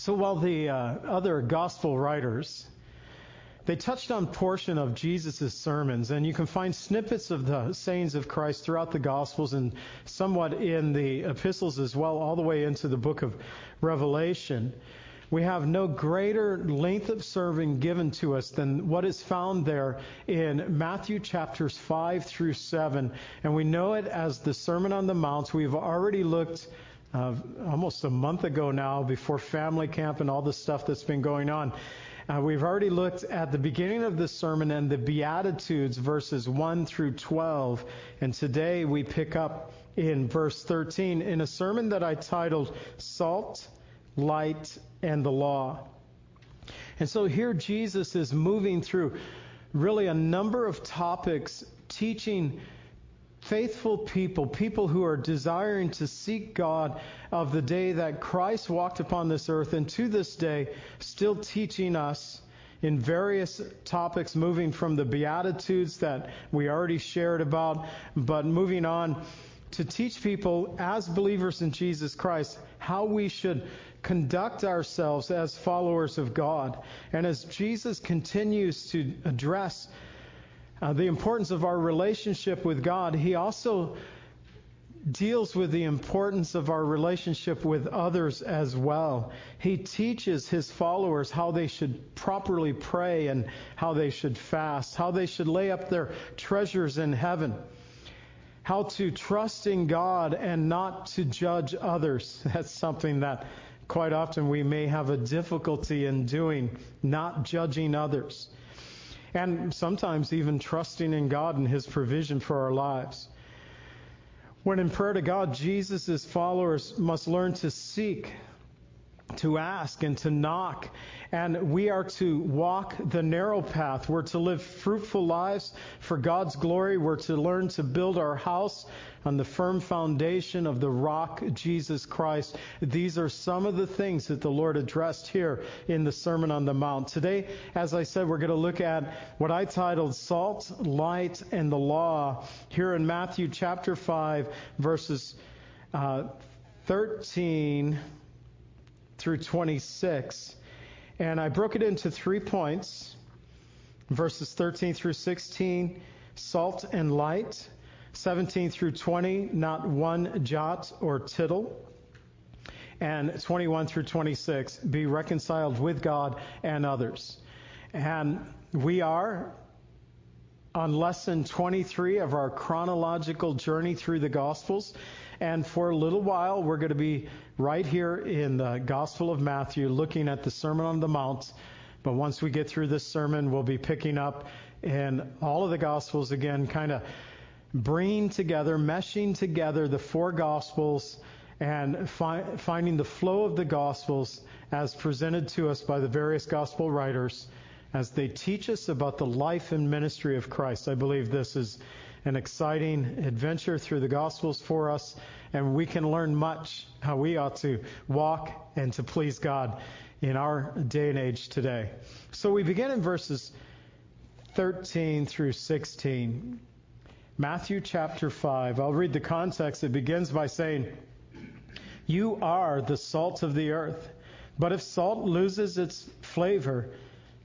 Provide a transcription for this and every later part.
So while the uh, other gospel writers they touched on portion of Jesus' sermons, and you can find snippets of the sayings of Christ throughout the Gospels and somewhat in the epistles as well, all the way into the book of Revelation. We have no greater length of serving given to us than what is found there in Matthew chapters 5 through 7. And we know it as the Sermon on the Mount. We've already looked uh, almost a month ago now before family camp and all the stuff that's been going on. Uh, we've already looked at the beginning of this sermon and the Beatitudes, verses 1 through 12. And today we pick up in verse 13 in a sermon that I titled Salt, Light, and the Law. And so here Jesus is moving through really a number of topics, teaching faithful people, people who are desiring to seek God of the day that Christ walked upon this earth, and to this day, still teaching us in various topics, moving from the Beatitudes that we already shared about, but moving on to teach people as believers in Jesus Christ how we should conduct ourselves as followers of God. And as Jesus continues to address uh, the importance of our relationship with God, he also deals with the importance of our relationship with others as well. He teaches his followers how they should properly pray and how they should fast, how they should lay up their treasures in heaven, how to trust in God and not to judge others. That's something that quite often we may have a difficulty in doing, not judging others and sometimes even trusting in God and His provision for our lives. When in prayer to God, Jesus' followers must learn to seek, to ask, and to knock and we are to walk the narrow path. We're to live fruitful lives for God's glory. We're to learn to build our house on the firm foundation of the rock, Jesus Christ. These are some of the things that the Lord addressed here in the Sermon on the Mount. Today, as I said, we're going to look at what I titled Salt, Light, and the Law here in Matthew chapter 5, verses uh, 13 through 26. And I broke it into three points verses 13 through 16, salt and light. 17 through 20, not one jot or tittle. And 21 through 26, be reconciled with God and others. And we are on lesson 23 of our chronological journey through the Gospels. And for a little while, we're going to be right here in the Gospel of Matthew looking at the Sermon on the Mount. But once we get through this sermon, we'll be picking up in all of the Gospels again, kind of bringing together, meshing together the four Gospels and fi- finding the flow of the Gospels as presented to us by the various Gospel writers as they teach us about the life and ministry of Christ. I believe this is an exciting adventure through the Gospels for us, and we can learn much how we ought to walk and to please God in our day and age today. So we begin in verses 13 through 16. Matthew chapter 5. I'll read the context. It begins by saying, You are the salt of the earth. But if salt loses its flavor,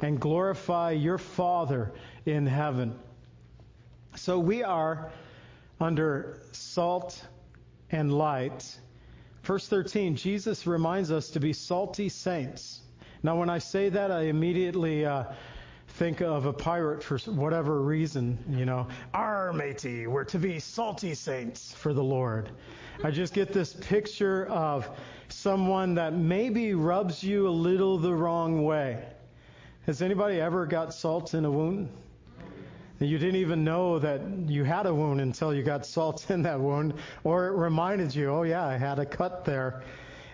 and glorify your Father in heaven. So we are under salt and light. Verse 13, Jesus reminds us to be salty saints. Now, when I say that, I immediately uh, think of a pirate for whatever reason. You know, our matey, we're to be salty saints for the Lord. I just get this picture of someone that maybe rubs you a little the wrong way. Has anybody ever got salt in a wound? You didn't even know that you had a wound until you got salt in that wound, or it reminded you, oh, yeah, I had a cut there.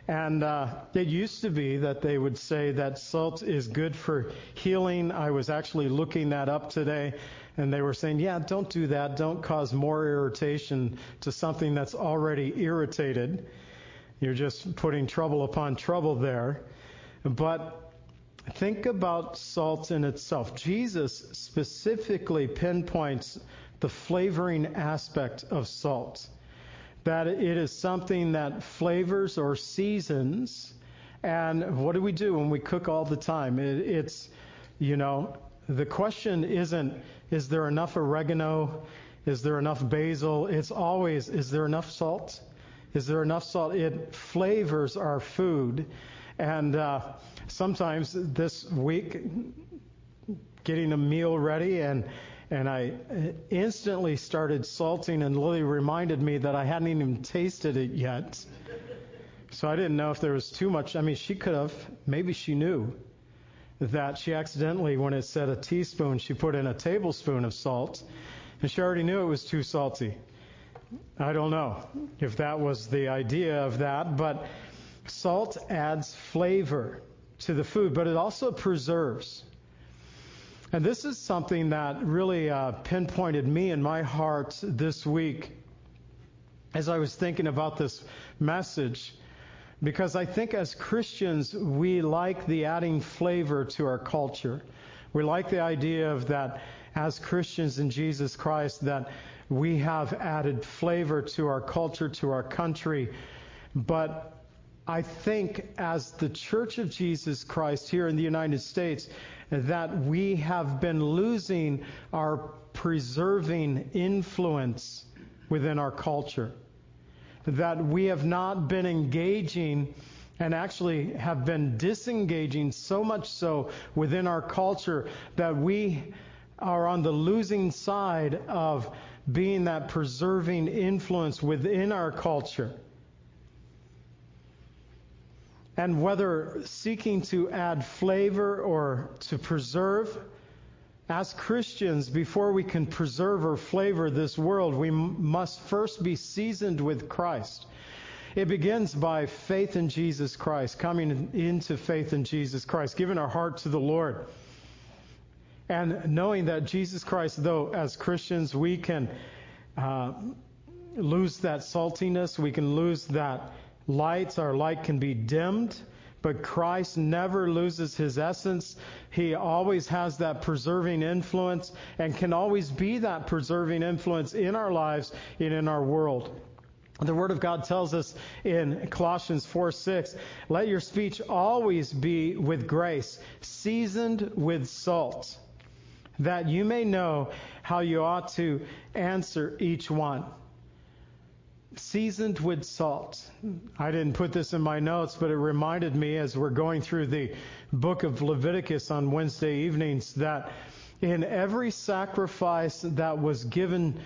And uh, it used to be that they would say that salt is good for healing. I was actually looking that up today, and they were saying, yeah, don't do that. Don't cause more irritation to something that's already irritated. You're just putting trouble upon trouble there. But think about salt in itself. Jesus specifically pinpoints the flavoring aspect of salt that it is something that flavors or seasons. And what do we do when we cook all the time? It, it's, you know, the question isn't, is there enough oregano? Is there enough basil? It's always, is there enough salt? Is there enough salt? It flavors our food. And uh, sometimes this week, getting a meal ready and and I instantly started salting, and Lily reminded me that I hadn't even tasted it yet. So I didn't know if there was too much. I mean, she could have. Maybe she knew that she accidentally, when it said a teaspoon, she put in a tablespoon of salt, and she already knew it was too salty. I don't know if that was the idea of that, but salt adds flavor to the food, but it also preserves. And this is something that really uh, pinpointed me in my heart this week as I was thinking about this message. Because I think as Christians, we like the adding flavor to our culture. We like the idea of that as Christians in Jesus Christ, that we have added flavor to our culture, to our country. But I think as the Church of Jesus Christ here in the United States, that we have been losing our preserving influence within our culture. That we have not been engaging and actually have been disengaging so much so within our culture that we are on the losing side of being that preserving influence within our culture and whether seeking to add flavor or to preserve, as Christians, before we can preserve or flavor this world, we must first be seasoned with Christ. It begins by faith in Jesus Christ, coming into faith in Jesus Christ, giving our heart to the Lord. And knowing that Jesus Christ, though as Christians we can uh, lose that saltiness, we can lose that lights, our light can be dimmed, but Christ never loses his essence. He always has that preserving influence and can always be that preserving influence in our lives and in our world. The Word of God tells us in Colossians 4 6, let your speech always be with grace, seasoned with salt, that you may know how you ought to answer each one seasoned with salt. I didn't put this in my notes, but it reminded me as we're going through the book of Leviticus on Wednesday evenings that in every sacrifice that was given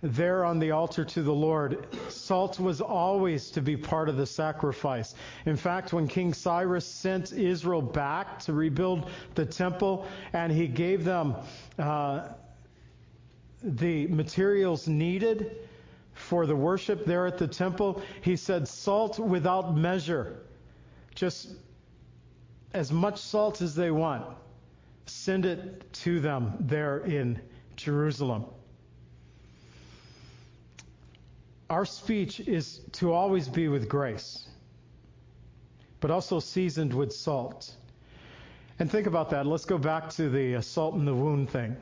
there on the altar to the Lord, salt was always to be part of the sacrifice. In fact, when King Cyrus sent Israel back to rebuild the temple and he gave them uh, the materials needed, for the worship there at the temple, he said, salt without measure. Just as much salt as they want. Send it to them there in Jerusalem. Our speech is to always be with grace, but also seasoned with salt. And think about that. Let's go back to the salt in the wound thing.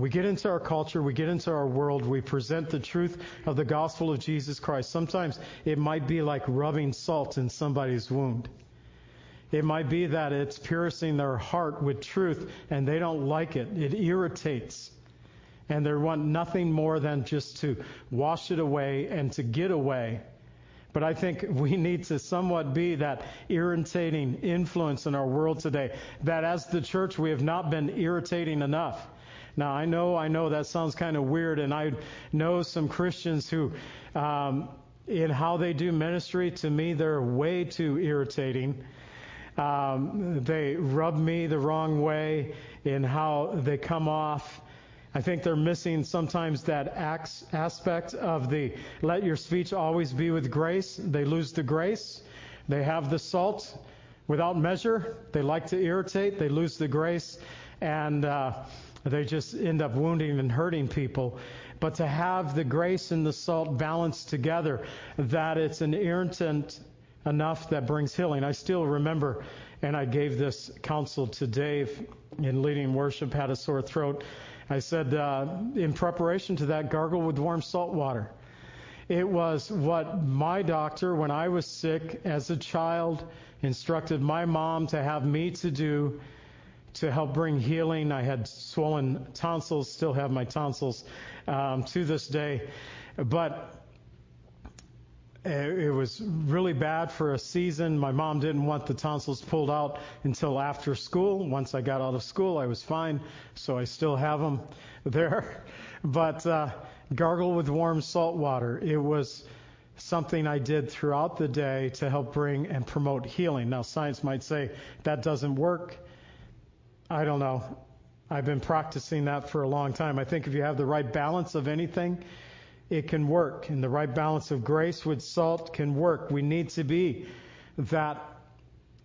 We get into our culture, we get into our world, we present the truth of the gospel of Jesus Christ. Sometimes it might be like rubbing salt in somebody's wound. It might be that it's piercing their heart with truth and they don't like it. It irritates. And they want nothing more than just to wash it away and to get away. But I think we need to somewhat be that irritating influence in our world today. That as the church, we have not been irritating enough. Now, I know, I know that sounds kind of weird, and I know some Christians who, um, in how they do ministry, to me, they're way too irritating. Um, they rub me the wrong way in how they come off. I think they're missing sometimes that aspect of the let your speech always be with grace. They lose the grace. They have the salt without measure. They like to irritate. They lose the grace, and uh, they just end up wounding and hurting people. But to have the grace and the salt balanced together, that it's an irritant enough that brings healing. I still remember, and I gave this counsel to Dave in leading worship, had a sore throat. I said, uh, in preparation to that, gargle with warm salt water. It was what my doctor, when I was sick as a child, instructed my mom to have me to do to help bring healing. I had swollen tonsils, still have my tonsils um, to this day. But it was really bad for a season. My mom didn't want the tonsils pulled out until after school. Once I got out of school, I was fine, so I still have them there. But uh, gargle with warm salt water. It was something I did throughout the day to help bring and promote healing. Now, science might say that doesn't work. I don't know. I've been practicing that for a long time. I think if you have the right balance of anything, it can work. And the right balance of grace with salt can work. We need to be that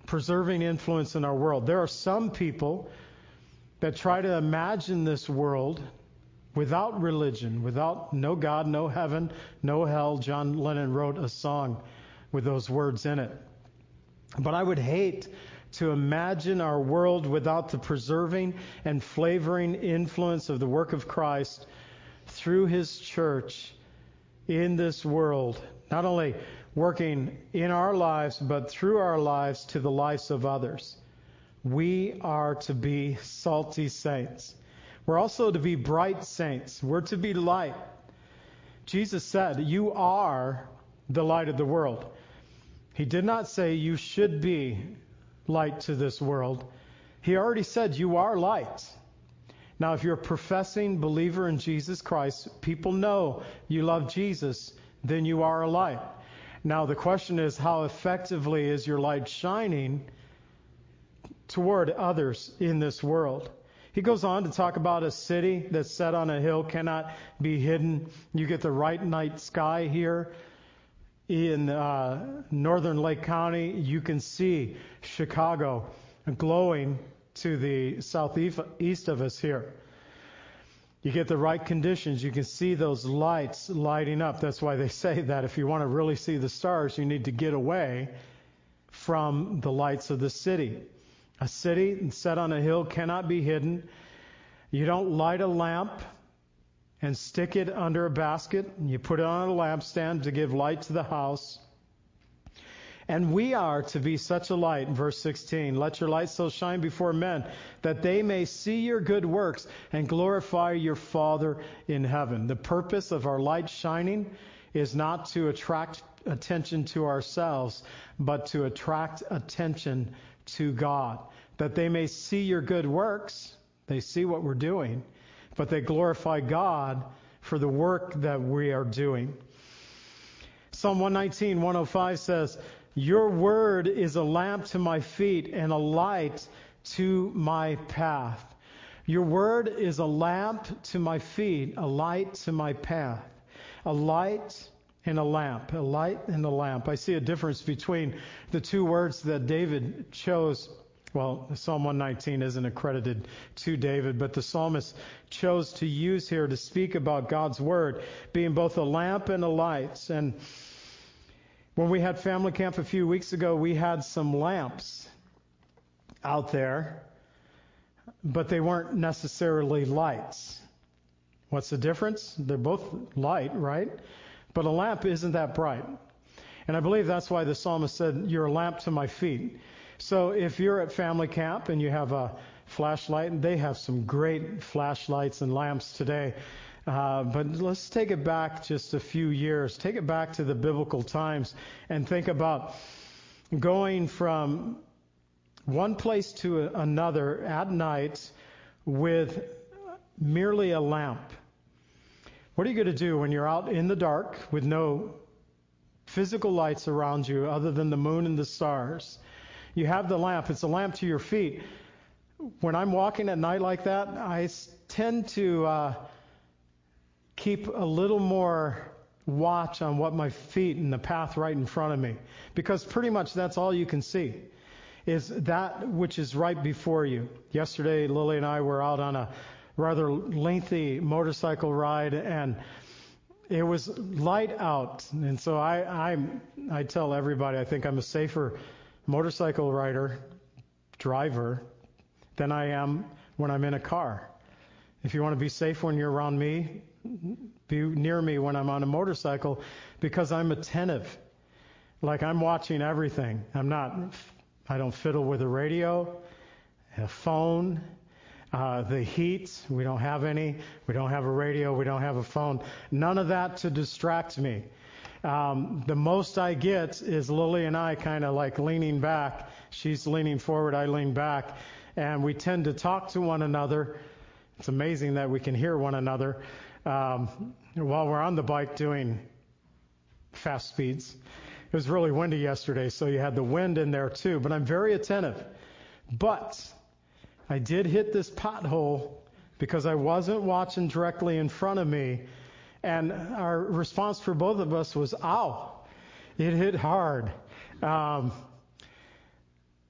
preserving influence in our world. There are some people that try to imagine this world without religion, without no God, no heaven, no hell. John Lennon wrote a song with those words in it. But I would hate to imagine our world without the preserving and flavoring influence of the work of Christ through his church in this world, not only working in our lives, but through our lives to the lives of others. We are to be salty saints. We're also to be bright saints. We're to be light. Jesus said, You are the light of the world. He did not say you should be light to this world. He already said you are light. Now, if you're a professing believer in Jesus Christ, people know you love Jesus, then you are a light. Now, the question is, how effectively is your light shining toward others in this world? He goes on to talk about a city that's set on a hill cannot be hidden. You get the right night sky here in uh, northern Lake County. You can see Chicago glowing to the southeast of us here. You get the right conditions, you can see those lights lighting up. That's why they say that if you want to really see the stars, you need to get away from the lights of the city. A city set on a hill cannot be hidden. You don't light a lamp and stick it under a basket. And you put it on a lampstand to give light to the house. And we are to be such a light, verse 16. Let your light so shine before men that they may see your good works and glorify your Father in heaven. The purpose of our light shining is not to attract attention to ourselves, but to attract attention to God. That they may see your good works. They see what we're doing, but they glorify God for the work that we are doing. Psalm 119, 105 says, your word is a lamp to my feet and a light to my path. Your word is a lamp to my feet, a light to my path. A light and a lamp, a light and a lamp. I see a difference between the two words that David chose. Well, Psalm 119 isn't accredited to David, but the psalmist chose to use here to speak about God's word being both a lamp and a light. And when we had family camp a few weeks ago, we had some lamps out there, but they weren't necessarily lights. What's the difference? They're both light, right? But a lamp isn't that bright. And I believe that's why the psalmist said, You're a lamp to my feet. So if you're at family camp and you have a flashlight, and they have some great flashlights and lamps today uh, but let's take it back just a few years. Take it back to the biblical times and think about going from one place to another at night with merely a lamp. What are you going to do when you're out in the dark with no physical lights around you other than the moon and the stars? You have the lamp, it's a lamp to your feet. When I'm walking at night like that, I tend to uh, keep a little more watch on what my feet and the path right in front of me. Because pretty much that's all you can see is that which is right before you. Yesterday, Lily and I were out on a rather lengthy motorcycle ride and it was light out. And so I, I, I tell everybody I think I'm a safer motorcycle rider, driver, than I am when I'm in a car. If you want to be safe when you're around me, be near me when I'm on a motorcycle because I'm attentive. Like I'm watching everything. I'm not, I don't fiddle with a radio, a phone, uh, the heat. We don't have any. We don't have a radio. We don't have a phone. None of that to distract me. Um, the most I get is Lily and I kind of like leaning back. She's leaning forward. I lean back. And we tend to talk to one another. It's amazing that we can hear one another um, while we're on the bike doing fast speeds. It was really windy yesterday, so you had the wind in there too, but I'm very attentive. But I did hit this pothole because I wasn't watching directly in front of me. And our response for both of us was, ow. It hit hard. Um,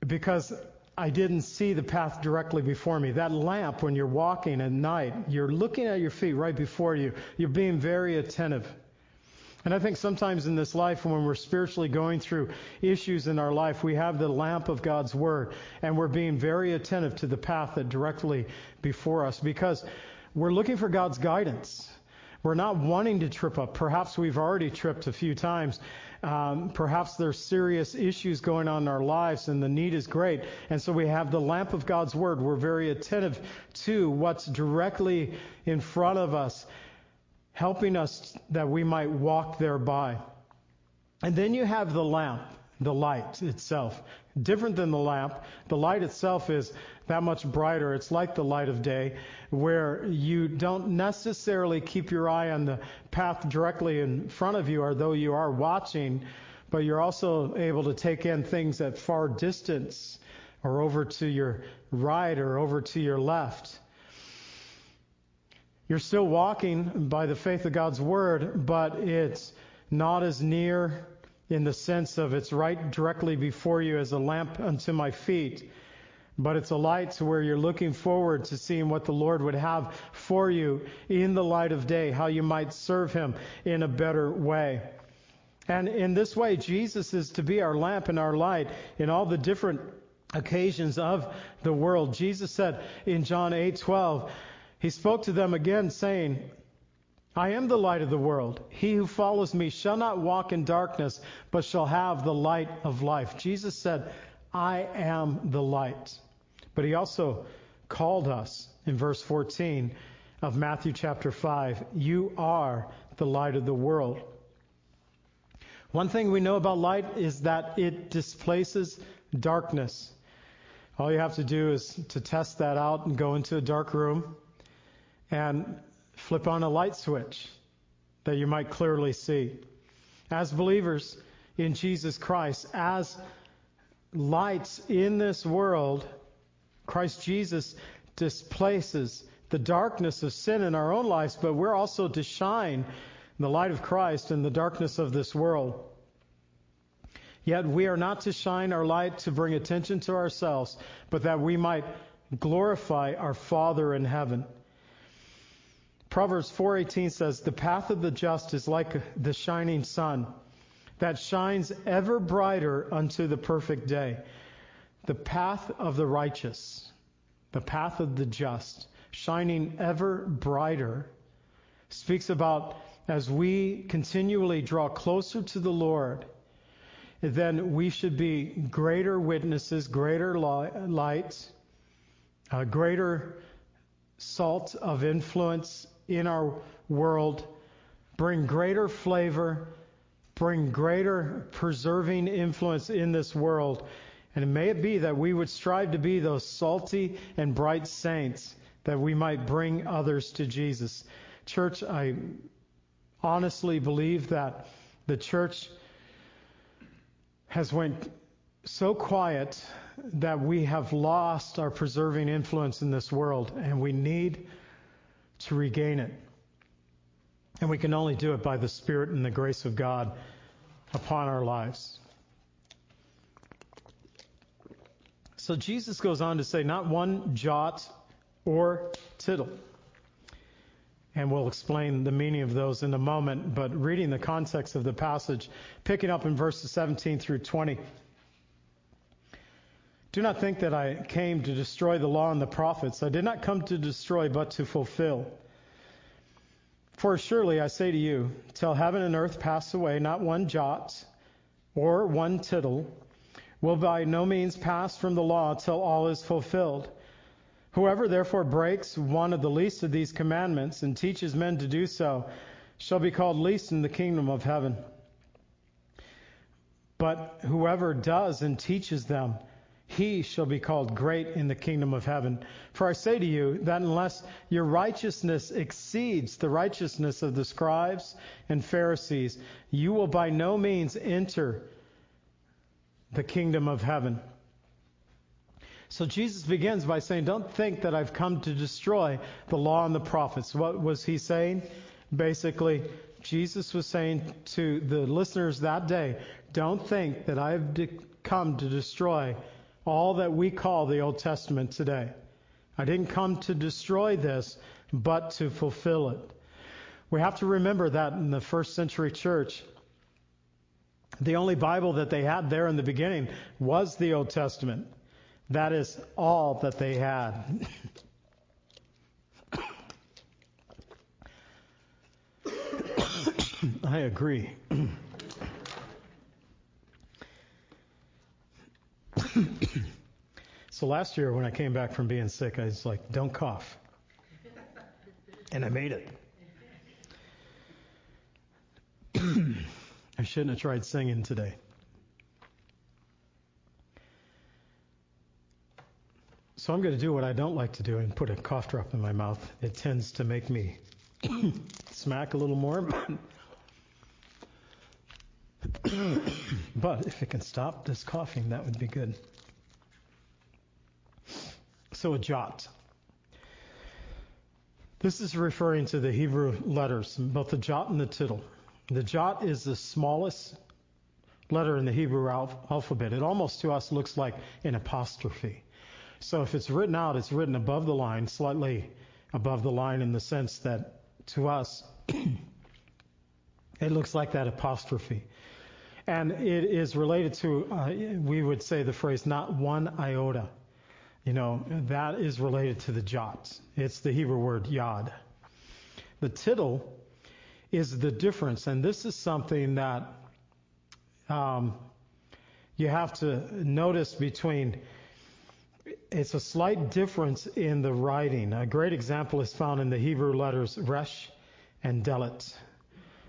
because I didn't see the path directly before me. That lamp, when you're walking at night, you're looking at your feet right before you. You're being very attentive. And I think sometimes in this life, when we're spiritually going through issues in our life, we have the lamp of God's Word, and we're being very attentive to the path that directly before us because we're looking for God's guidance. We're not wanting to trip up. Perhaps we've already tripped a few times, um, perhaps there's serious issues going on in our lives and the need is great. And so we have the lamp of God's Word. We're very attentive to what's directly in front of us, helping us that we might walk thereby. And then you have the lamp, the light itself. Different than the lamp, the light itself is that much brighter. It's like the light of day, where you don't necessarily keep your eye on the path directly in front of you, or though you are watching, but you're also able to take in things at far distance, or over to your right, or over to your left. You're still walking by the faith of God's Word, but it's not as near in the sense of it's right directly before you as a lamp unto my feet. But it's a light to where you're looking forward to seeing what the Lord would have for you in the light of day, how you might serve Him in a better way. And in this way, Jesus is to be our lamp and our light in all the different occasions of the world. Jesus said in John 8:12, He spoke to them again saying, I am the light of the world. He who follows me shall not walk in darkness, but shall have the light of life. Jesus said, I am the light. But he also called us in verse 14 of Matthew chapter 5 You are the light of the world. One thing we know about light is that it displaces darkness. All you have to do is to test that out and go into a dark room and flip on a light switch that you might clearly see. As believers in Jesus Christ, as lights in this world, Christ Jesus displaces the darkness of sin in our own lives, but we're also to shine the light of Christ in the darkness of this world. Yet we are not to shine our light to bring attention to ourselves, but that we might glorify our Father in heaven. Proverbs 4:18 says, "The path of the just is like the shining sun that shines ever brighter unto the perfect day." The path of the righteous, the path of the just, shining ever brighter, speaks about as we continually draw closer to the Lord, then we should be greater witnesses, greater light, a uh, greater salt of influence in our world, bring greater flavor, bring greater preserving influence in this world and may it be that we would strive to be those salty and bright saints that we might bring others to Jesus. Church, I honestly believe that the church has went so quiet that we have lost our preserving influence in this world and we need to regain it. And we can only do it by the Spirit and the grace of God upon our lives. So Jesus goes on to say, not one jot or tittle. And we'll explain the meaning of those in a moment, but reading the context of the passage, picking up in verses 17 through 20. Do not think that I came to destroy the law and the prophets. I did not come to destroy, but to fulfill. For surely I say to you, till heaven and earth pass away, not one jot or one tittle will by no means pass from the law till all is fulfilled. Whoever therefore breaks one of the least of these commandments and teaches men to do so shall be called least in the kingdom of heaven. But whoever does and teaches them, he shall be called great in the kingdom of heaven. For I say to you that unless your righteousness exceeds the righteousness of the scribes and Pharisees, you will by no means enter the kingdom of heaven. So Jesus begins by saying, Don't think that I've come to destroy the law and the prophets. What was he saying? Basically, Jesus was saying to the listeners that day, Don't think that I've come to destroy all that we call the Old Testament today. I didn't come to destroy this, but to fulfill it. We have to remember that in the first century church, the only Bible that they had there in the beginning was the Old Testament. That is all that they had. I agree. so last year when I came back from being sick, I was like, don't cough. And I made it. I shouldn't have tried singing today. So I'm going to do what I don't like to do and put a cough drop in my mouth. It tends to make me smack a little more. but if it can stop this coughing, that would be good. So a jot. This is referring to the Hebrew letters, both the jot and the tittle. The jot is the smallest letter in the Hebrew alphabet. It almost to us looks like an apostrophe. So if it's written out, it's written above the line, slightly above the line in the sense that to us, it looks like that apostrophe. And it is related to, uh, we would say the phrase, not one iota. You know, that is related to the jot. It's the Hebrew word yod. The tittle is the difference, and this is something that um, you have to notice between it's a slight difference in the writing. A great example is found in the Hebrew letters Resh and Dalet.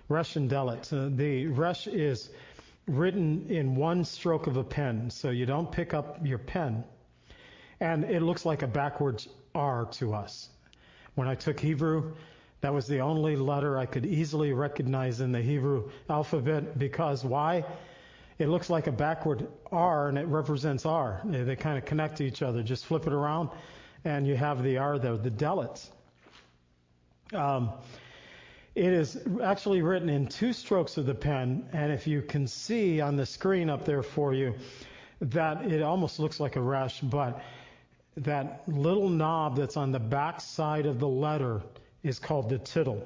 Resh and Dalet. Uh, the Resh is written in one stroke of a pen, so you don't pick up your pen. And it looks like a backwards R to us. When I took Hebrew, that was the only letter I could easily recognize in the Hebrew alphabet because why? it looks like a backward R and it represents R. They kind of connect to each other. Just flip it around and you have the R there, the dalets. Um, it is actually written in two strokes of the pen, and if you can see on the screen up there for you, that it almost looks like a resh, but that little knob that's on the back side of the letter is called the tittle.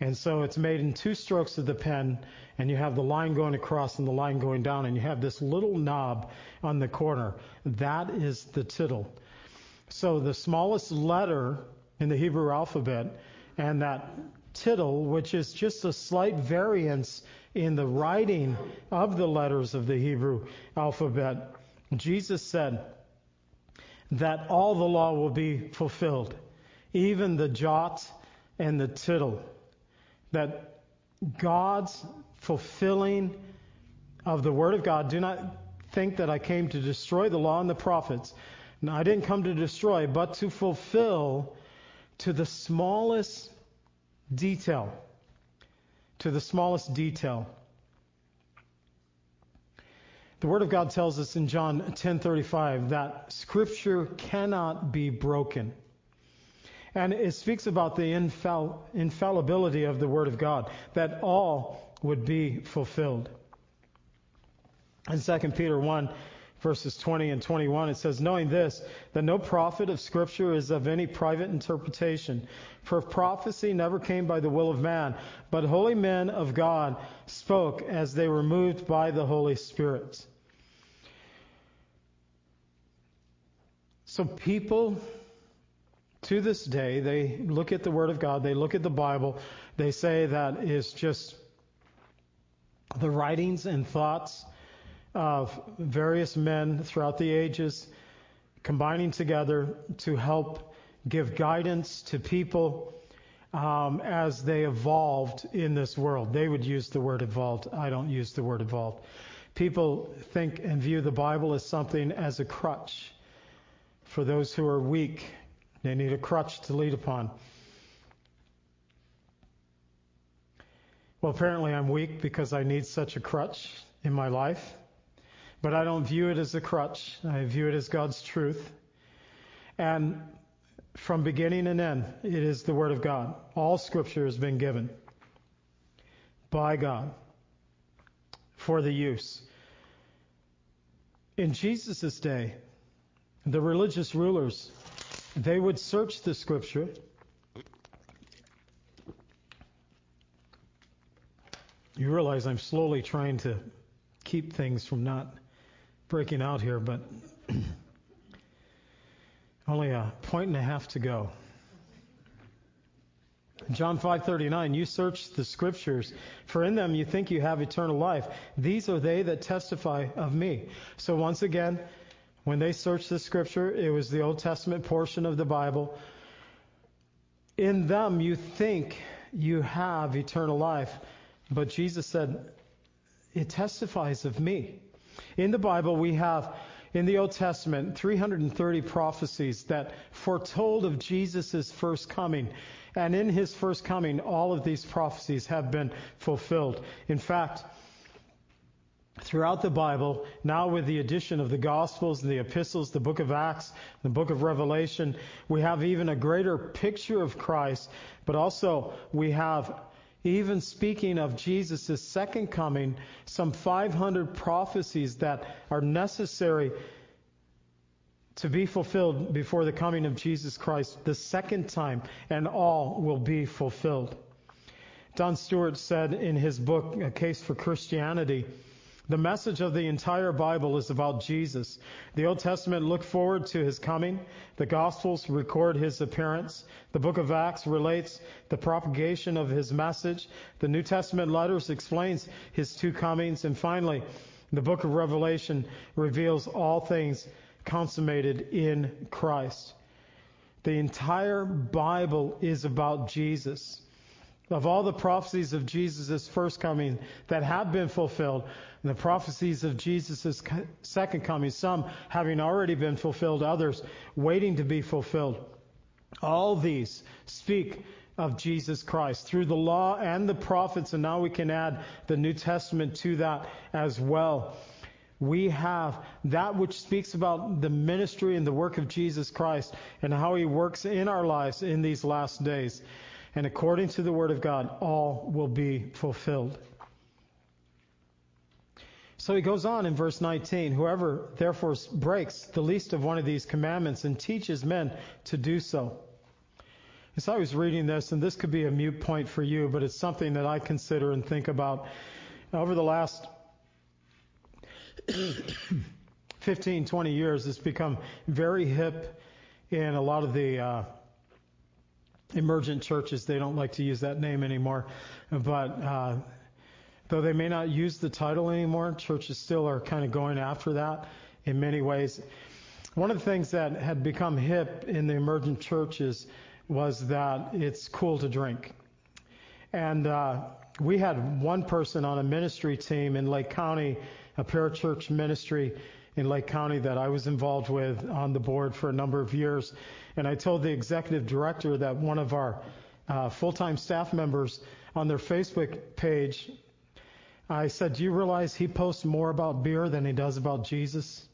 And so it's made in two strokes of the pen, and you have the line going across and the line going down, and you have this little knob on the corner. That is the tittle. So the smallest letter in the Hebrew alphabet, and that tittle, which is just a slight variance in the writing of the letters of the Hebrew alphabet, Jesus said that all the law will be fulfilled, even the jot and the tittle. That God's fulfilling of the Word of God. Do not think that I came to destroy the law and the prophets. No, I didn't come to destroy, but to fulfill to the smallest detail. To the smallest detail. The Word of God tells us in John 10:35 that Scripture cannot be broken. And it speaks about the infall- infallibility of the Word of God, that all would be fulfilled. In 2 Peter 1, verses 20 and 21, it says, Knowing this, that no prophet of Scripture is of any private interpretation. For prophecy never came by the will of man, but holy men of God spoke as they were moved by the Holy Spirit. So people to this day, they look at the Word of God, they look at the Bible, they say that is just the writings and thoughts of various men throughout the ages combining together to help give guidance to people um, as they evolved in this world. They would use the word evolved. I don't use the word evolved. People think and view the Bible as something as a crutch for those who are weak. They need a crutch to lead upon. Well, apparently I'm weak because I need such a crutch in my life. But I don't view it as a crutch. I view it as God's truth. And from beginning and end, it is the Word of God. All Scripture has been given by God for the use. In Jesus' day, the religious rulers, they would search the Scripture. You realize I'm slowly trying to keep things from not breaking out here, but only a point and a half to go. John 5:39 You search the scriptures for in them you think you have eternal life these are they that testify of me. So once again when they searched the scripture it was the Old Testament portion of the Bible in them you think you have eternal life but Jesus said it testifies of me. In the Bible, we have in the Old Testament 330 prophecies that foretold of Jesus' first coming. And in his first coming, all of these prophecies have been fulfilled. In fact, throughout the Bible, now with the addition of the Gospels and the epistles, the book of Acts, the book of Revelation, we have even a greater picture of Christ, but also we have even speaking of Jesus' second coming, some 500 prophecies that are necessary to be fulfilled before the coming of Jesus Christ the second time, and all will be fulfilled. Don Stewart said in his book, A Case for Christianity, the message of the entire Bible is about Jesus. The Old Testament looked forward to his coming. The Gospels record his appearance. The book of Acts relates the propagation of his message. The New Testament letters explains his two comings. And finally, the book of Revelation reveals all things consummated in Christ. The entire Bible is about Jesus. Of all the prophecies of Jesus' first coming that have been fulfilled, and the prophecies of Jesus' second coming, some having already been fulfilled, others waiting to be fulfilled. All these speak of Jesus Christ through the law and the prophets, and now we can add the New Testament to that as well. We have that which speaks about the ministry and the work of Jesus Christ and how he works in our lives in these last days. And according to the Word of God, all will be fulfilled. So he goes on in verse 19 Whoever therefore breaks the least of one of these commandments and teaches men to do so. As I was reading this, and this could be a mute point for you, but it's something that I consider and think about over the last 15, 20 years, it's become very hip in a lot of the uh, emergent churches. They don't like to use that name anymore, but uh, Though they may not use the title anymore, churches still are kind of going after that in many ways. One of the things that had become hip in the emergent churches was that it's cool to drink. And uh, we had one person on a ministry team in Lake County, a parachurch ministry in Lake County that I was involved with on the board for a number of years. And I told the executive director that one of our uh, full-time staff members on their Facebook page I said, Do you realize he posts more about beer than he does about Jesus?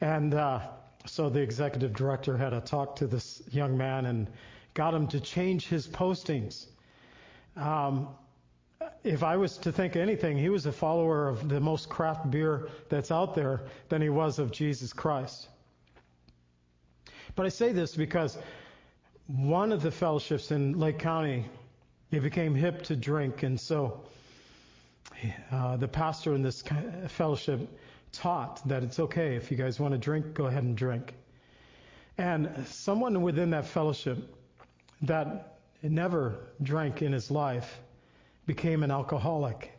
And uh, so the executive director had a talk to this young man and got him to change his postings. Um, if I was to think anything, he was a follower of the most craft beer that's out there than he was of Jesus Christ. But I say this because one of the fellowships in Lake County, it became hip to drink, and so uh, the pastor in this fellowship taught that it's okay if you guys want to drink, go ahead and drink. And someone within that fellowship that never drank in his life became an alcoholic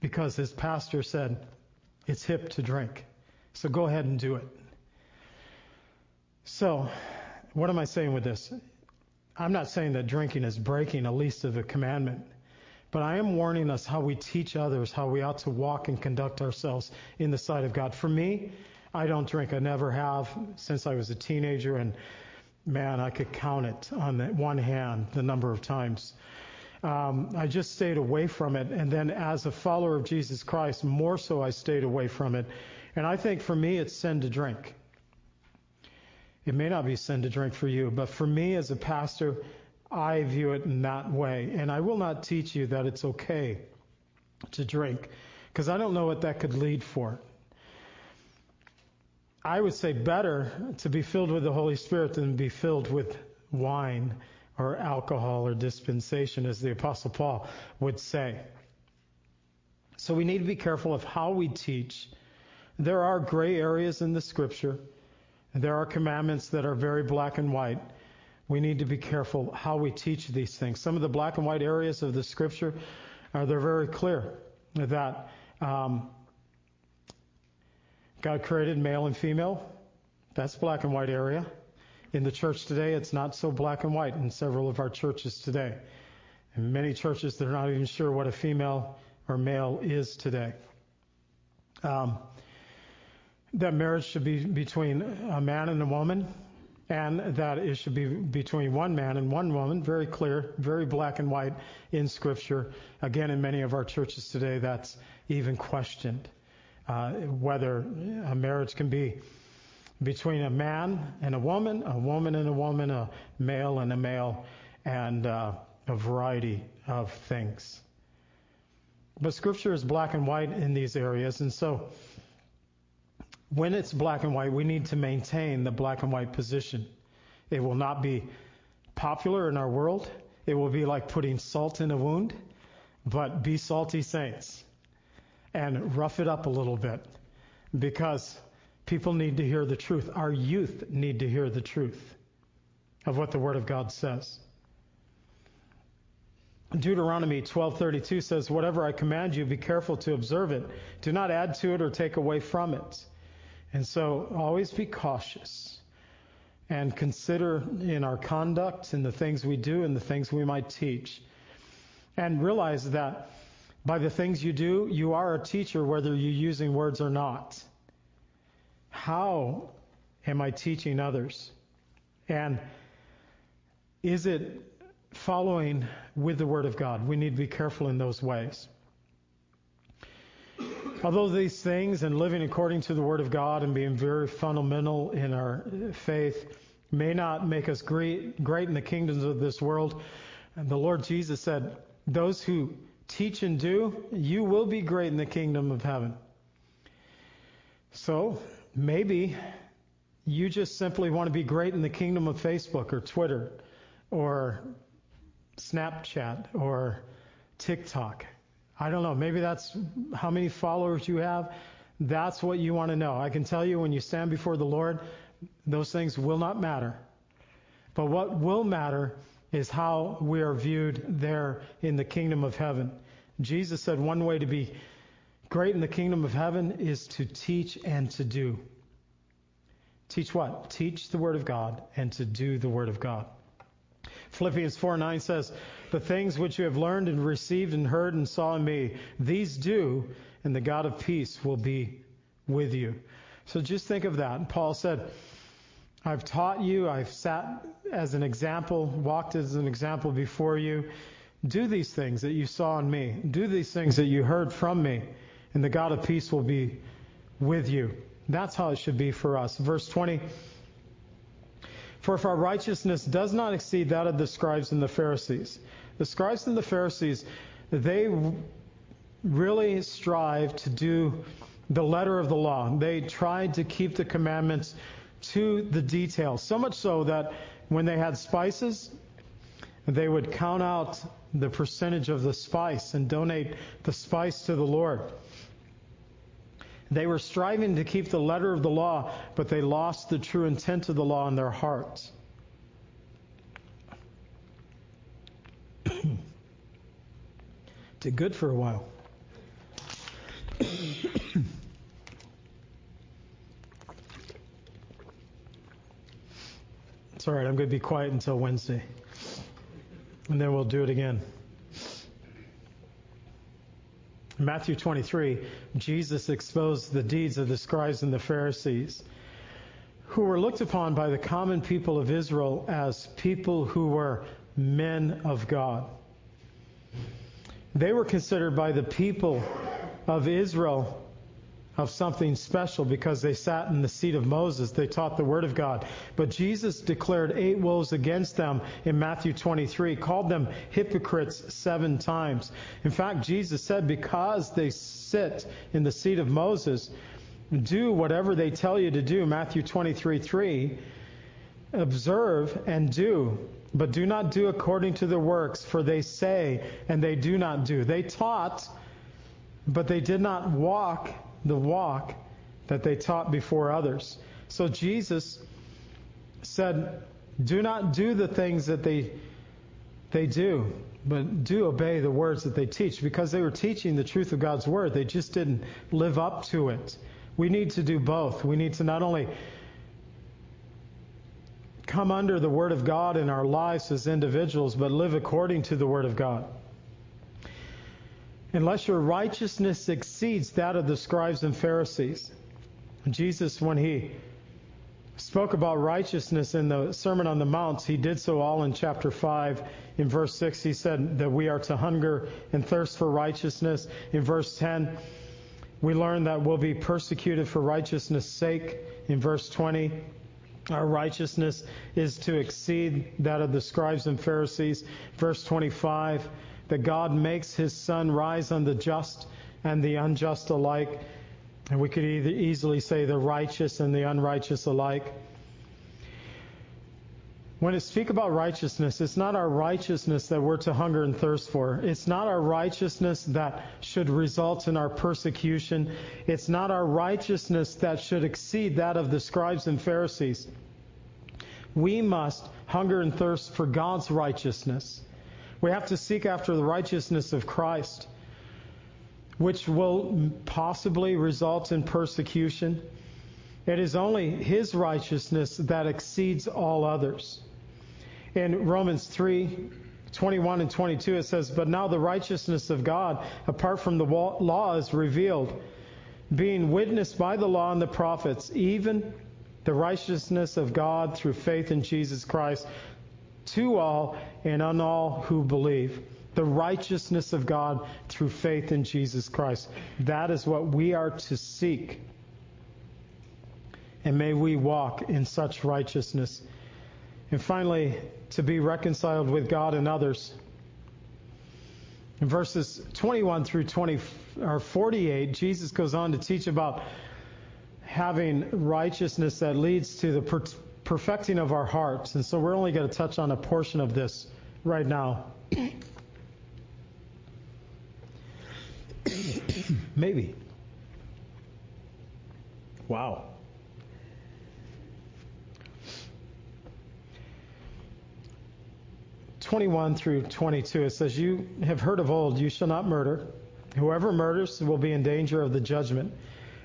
because his pastor said it's hip to drink. So go ahead and do it. So, what am I saying with this? I'm not saying that drinking is breaking at least of a commandment, but I am warning us how we teach others how we ought to walk and conduct ourselves in the sight of God. For me, I don't drink. I never have since I was a teenager, and man, I could count it on one hand the number of times. Um, I just stayed away from it, and then as a follower of Jesus Christ, more so I stayed away from it. And I think for me, it's sin to drink. It may not be sin to drink for you, but for me as a pastor, I view it in that way. And I will not teach you that it's okay to drink, because I don't know what that could lead for. I would say better to be filled with the Holy Spirit than be filled with wine or alcohol or dispensation, as the Apostle Paul would say. So we need to be careful of how we teach. There are gray areas in the scripture. There are commandments that are very black and white. We need to be careful how we teach these things. Some of the black and white areas of the scripture are they're very clear that um, God created male and female. That's black and white area. In the church today, it's not so black and white in several of our churches today. In many churches, they're not even sure what a female or male is today. Um, that marriage should be between a man and a woman, and that it should be between one man and one woman. Very clear, very black and white in Scripture. Again, in many of our churches today, that's even questioned uh, whether a marriage can be between a man and a woman, a woman and a woman, a male and a male, and uh, a variety of things. But Scripture is black and white in these areas, and so when it's black and white, we need to maintain the black and white position. It will not be popular in our world. It will be like putting salt in a wound, but be salty saints and rough it up a little bit because people need to hear the truth. Our youth need to hear the truth of what the Word of God says. Deuteronomy 12:32 says, "Whatever I command you, be careful to observe it. Do not add to it or take away from it." And so, always be cautious and consider in our conduct and the things we do and the things we might teach. And realize that by the things you do, you are a teacher whether you're using words or not. How am I teaching others? And is it following with the Word of God? We need to be careful in those ways. Although these things and living according to the Word of God and being very fundamental in our faith may not make us great, great in the kingdoms of this world, the Lord Jesus said, Those who teach and do, you will be great in the kingdom of heaven. So maybe you just simply want to be great in the kingdom of Facebook or Twitter or Snapchat or TikTok. I don't know. Maybe that's how many followers you have. That's what you want to know. I can tell you when you stand before the Lord, those things will not matter. But what will matter is how we are viewed there in the kingdom of heaven. Jesus said one way to be great in the kingdom of heaven is to teach and to do. Teach what? Teach the word of God and to do the word of God. Philippians 4 9 says, The things which you have learned and received and heard and saw in me, these do, and the God of peace will be with you. So just think of that. Paul said, I've taught you, I've sat as an example, walked as an example before you. Do these things that you saw in me. Do these things that you heard from me. And the God of peace will be with you. That's how it should be for us. Verse 20 For if our righteousness does not exceed that of the scribes and the Pharisees, the scribes and the Pharisees, they really strive to do the letter of the law. They tried to keep the commandments to the detail, so much so that when they had spices, they would count out the percentage of the spice and donate the spice to the Lord. They were striving to keep the letter of the law, but they lost the true intent of the law in their hearts. Did good for a while. it's all right, I'm going to be quiet until Wednesday. And then we'll do it again. In Matthew 23, Jesus exposed the deeds of the scribes and the Pharisees, who were looked upon by the common people of Israel as people who were men of God. They were considered by the people of Israel of something special because they sat in the seat of Moses. They taught the Word of God. But Jesus declared eight woes against them in Matthew 23, called them hypocrites seven times. In fact, Jesus said, because they sit in the seat of Moses, do whatever they tell you to do. Matthew 23, 3. Observe and do, but do not do according to the works, for they say and they do not do. They taught, but they did not walk the walk that they taught before others. So Jesus said, Do not do the things that they, they do, but do obey the words that they teach because they were teaching the truth of God's word. They just didn't live up to it. We need to do both. We need to not only come under the word of God in our lives as individuals, but live according to the word of God unless your righteousness exceeds that of the scribes and Pharisees. Jesus, when he spoke about righteousness in the Sermon on the Mount, he did so all in chapter 5. In verse 6, he said that we are to hunger and thirst for righteousness. In verse 10, we learn that we'll be persecuted for righteousness' sake. In verse 20, our righteousness is to exceed that of the scribes and Pharisees. Verse 25, that God makes his sun rise on the just and the unjust alike. And we could either easily say the righteous and the unrighteous alike. When it speak about righteousness, it's not our righteousness that we're to hunger and thirst for. It's not our righteousness that should result in our persecution. It's not our righteousness that should exceed that of the scribes and Pharisees. We must hunger and thirst for God's righteousness. We have to seek after the righteousness of Christ, which will possibly result in persecution. It is only His righteousness that exceeds all others. In Romans 3 21 and 22, it says, But now the righteousness of God, apart from the law, is revealed, being witnessed by the law and the prophets, even the righteousness of God through faith in Jesus Christ to all and on all who believe. The righteousness of God through faith in Jesus Christ. That is what we are to seek. And may we walk in such righteousness. And finally, to be reconciled with God and others. In verses 21 through 20 or 48, Jesus goes on to teach about having righteousness that leads to the perfecting of our hearts. And so we're only going to touch on a portion of this right now. Maybe. Wow. Twenty-one through twenty-two. It says, "You have heard of old, you shall not murder. Whoever murders will be in danger of the judgment.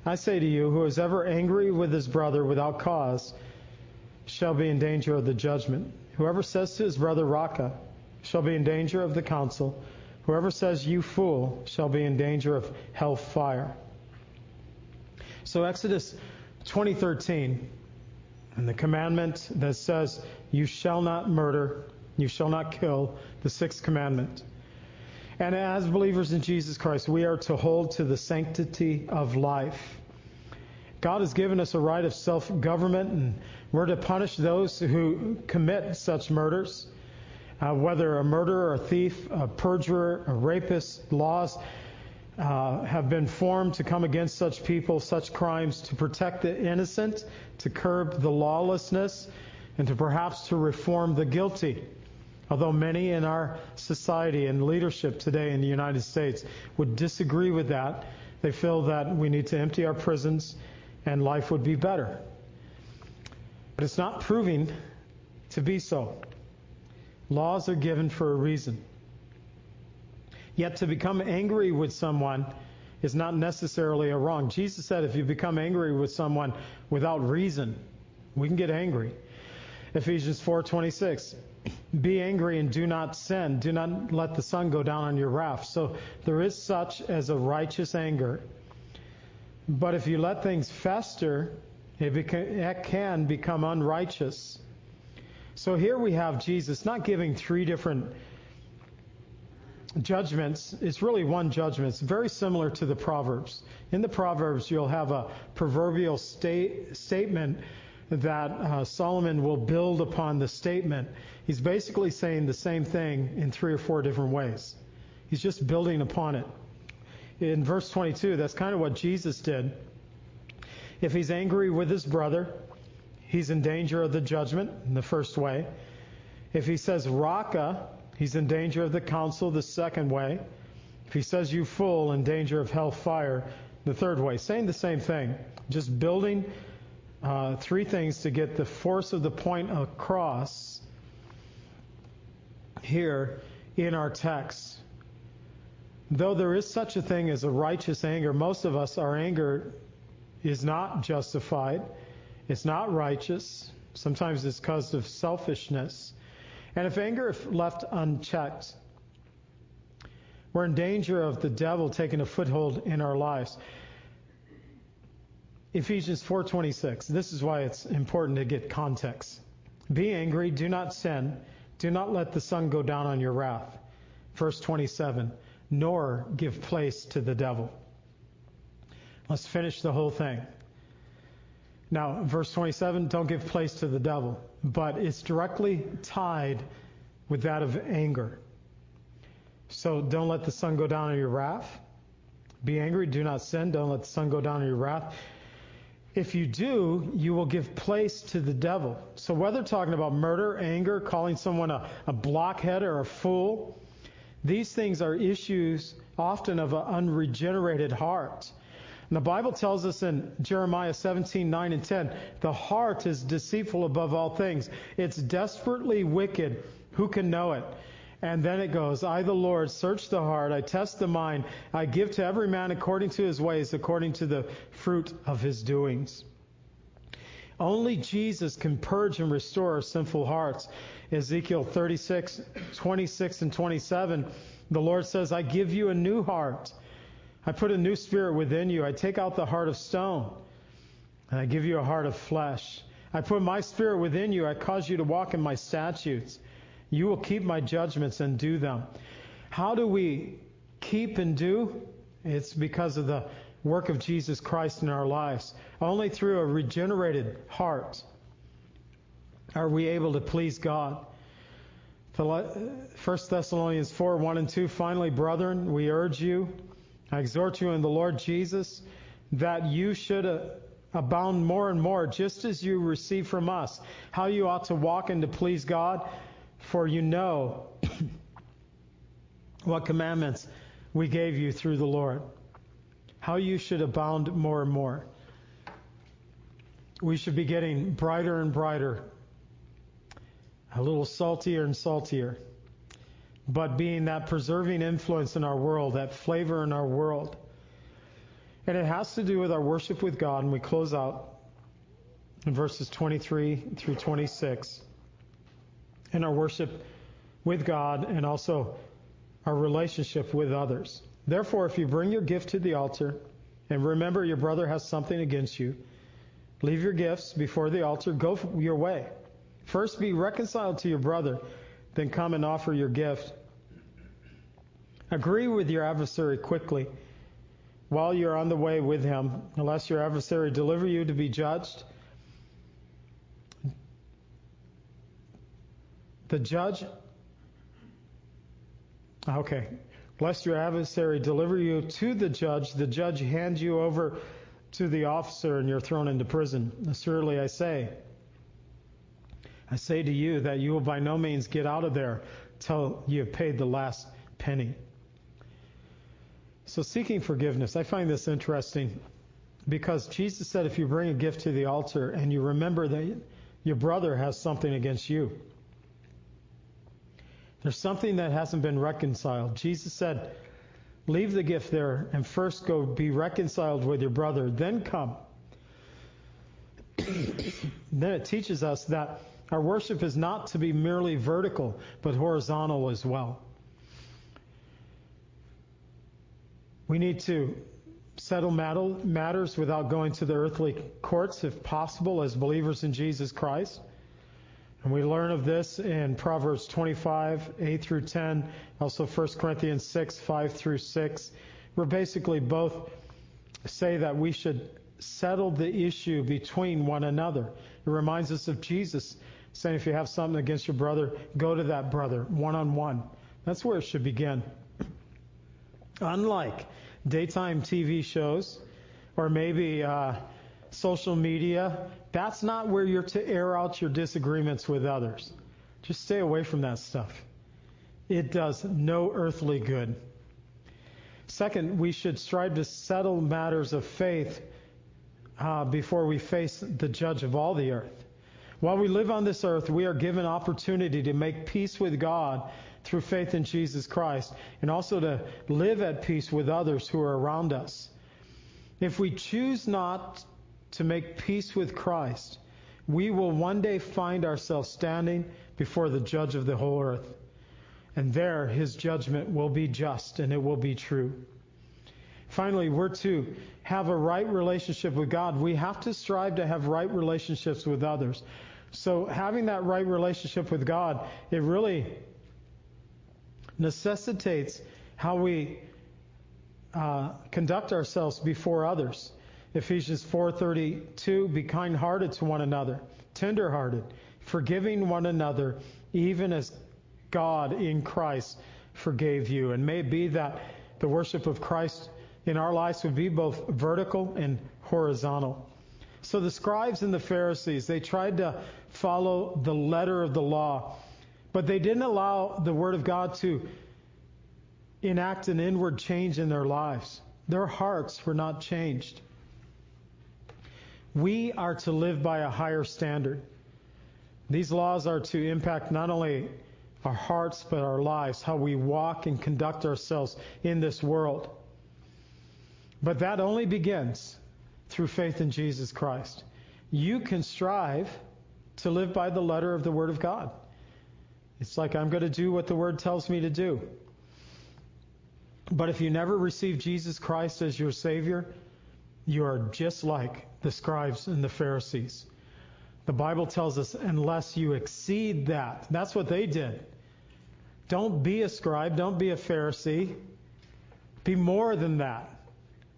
I say to you, who is ever angry with his brother without cause." Shall be in danger of the judgment. Whoever says to his brother, Raca, shall be in danger of the council. Whoever says, You fool, shall be in danger of hell fire. So, Exodus 20:13, and the commandment that says, You shall not murder, you shall not kill, the sixth commandment. And as believers in Jesus Christ, we are to hold to the sanctity of life. God has given us a right of self government, and we're to punish those who commit such murders. Uh, whether a murderer, a thief, a perjurer, a rapist, laws uh, have been formed to come against such people, such crimes, to protect the innocent, to curb the lawlessness, and to perhaps to reform the guilty. Although many in our society and leadership today in the United States would disagree with that, they feel that we need to empty our prisons and life would be better. But it's not proving to be so. Laws are given for a reason. Yet to become angry with someone is not necessarily a wrong. Jesus said if you become angry with someone without reason, we can get angry. Ephesians 4:26 Be angry and do not sin. Do not let the sun go down on your wrath. So there is such as a righteous anger. But if you let things fester, it, can become unrighteous. So here we have Jesus not giving three different judgments. It's really one judgment. It's very similar to the Proverbs. In the Proverbs, you'll have a proverbial state, statement that uh, Solomon will build upon the statement. He's basically saying the same thing in three or four different ways. He's just building upon it. In verse 22, that's kind of what Jesus did. If he's angry with his brother, he's in danger of the judgment in the first way. If he says Raca, he's in danger of the council the second way. If he says you fool, in danger of hell fire the third way. Saying the same thing, just building uh, three things to get the force of the point across here in our text. Though there is such a thing as a righteous anger, most of us, our anger is not justified. It's not righteous. Sometimes it's caused of selfishness. And if anger is left unchecked, we're in danger of the devil taking a foothold in our lives. Ephesians 4:26. This is why it's important to get context. Be angry, do not sin, do not let the sun go down on your wrath. Verse 27. Nor give place to the devil. Let's finish the whole thing. Now, verse 27, don't give place to the devil, but it's directly tied with that of anger. So don't let the sun go down on your wrath. Be angry, do not sin, don't let the sun go down on your wrath. If you do, you will give place to the devil. So whether talking about murder, anger, calling someone a, a blockhead or a fool, these things are issues often of an unregenerated heart. And the Bible tells us in Jeremiah 17, 9 and 10, the heart is deceitful above all things. It's desperately wicked. Who can know it? And then it goes, I, the Lord, search the heart, I test the mind, I give to every man according to his ways, according to the fruit of his doings. Only Jesus can purge and restore our sinful hearts. Ezekiel 36, 26 and 27, the Lord says, I give you a new heart I put a new spirit within you. I take out the heart of stone, and I give you a heart of flesh. I put my spirit within you. I cause you to walk in my statutes. You will keep my judgments and do them. How do we keep and do? It's because of the work of Jesus Christ in our lives. Only through a regenerated heart are we able to please God. 1 Thessalonians 4 1 and 2. Finally, brethren, we urge you I exhort you in the Lord Jesus that you should uh, abound more and more, just as you receive from us, how you ought to walk and to please God, for you know what commandments we gave you through the Lord, how you should abound more and more. We should be getting brighter and brighter, a little saltier and saltier but being that preserving influence in our world, that flavor in our world. And it has to do with our worship with God, and we close out in verses 23 through 26. in our worship with God and also our relationship with others. Therefore, if you bring your gift to the altar and remember your brother has something against you, leave your gifts before the altar, go your way. First be reconciled to your brother then come and offer your gift. Agree with your adversary quickly, while you're on the way with him, unless your adversary deliver you to be judged. The judge, okay, lest your adversary deliver you to the judge, the judge hand you over to the officer and you're thrown into prison. Assuredly, I say, I say to you that you will by no means get out of there till you have paid the last penny. So, seeking forgiveness, I find this interesting because Jesus said if you bring a gift to the altar and you remember that your brother has something against you, there's something that hasn't been reconciled. Jesus said, leave the gift there and first go be reconciled with your brother, then come. then it teaches us that our worship is not to be merely vertical, but horizontal as well. We need to settle matters without going to the earthly courts, if possible, as believers in Jesus Christ. And we learn of this in Proverbs 25, 8 through 10, also 1 Corinthians 6, 5 through 6, where basically both say that we should settle the issue between one another. It reminds us of Jesus saying, if you have something against your brother, go to that brother one on one. That's where it should begin. Unlike daytime TV shows or maybe uh, social media, that's not where you're to air out your disagreements with others. Just stay away from that stuff. It does no earthly good. Second, we should strive to settle matters of faith uh, before we face the judge of all the earth. While we live on this earth, we are given opportunity to make peace with God through faith in Jesus Christ and also to live at peace with others who are around us. If we choose not to make peace with Christ, we will one day find ourselves standing before the judge of the whole earth. And there, his judgment will be just and it will be true. Finally, we're to have a right relationship with God. We have to strive to have right relationships with others. So, having that right relationship with God, it really necessitates how we uh, conduct ourselves before others. Ephesians 4:32 be kind-hearted to one another, tender-hearted, forgiving one another even as God in Christ forgave you. And may it be that the worship of Christ in our lives would be both vertical and horizontal. So the scribes and the Pharisees, they tried to follow the letter of the law but they didn't allow the Word of God to enact an inward change in their lives. Their hearts were not changed. We are to live by a higher standard. These laws are to impact not only our hearts, but our lives, how we walk and conduct ourselves in this world. But that only begins through faith in Jesus Christ. You can strive to live by the letter of the Word of God. It's like I'm going to do what the Word tells me to do. But if you never receive Jesus Christ as your Savior, you are just like the scribes and the Pharisees. The Bible tells us, unless you exceed that, that's what they did. Don't be a scribe, don't be a Pharisee. Be more than that.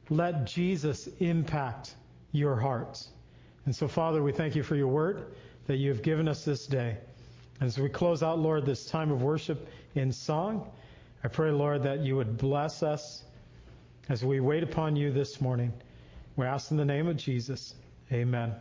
Let Jesus impact your hearts. And so, Father, we thank you for your word that you have given us this day. As we close out, Lord, this time of worship in song, I pray, Lord, that you would bless us as we wait upon you this morning. We ask in the name of Jesus. Amen.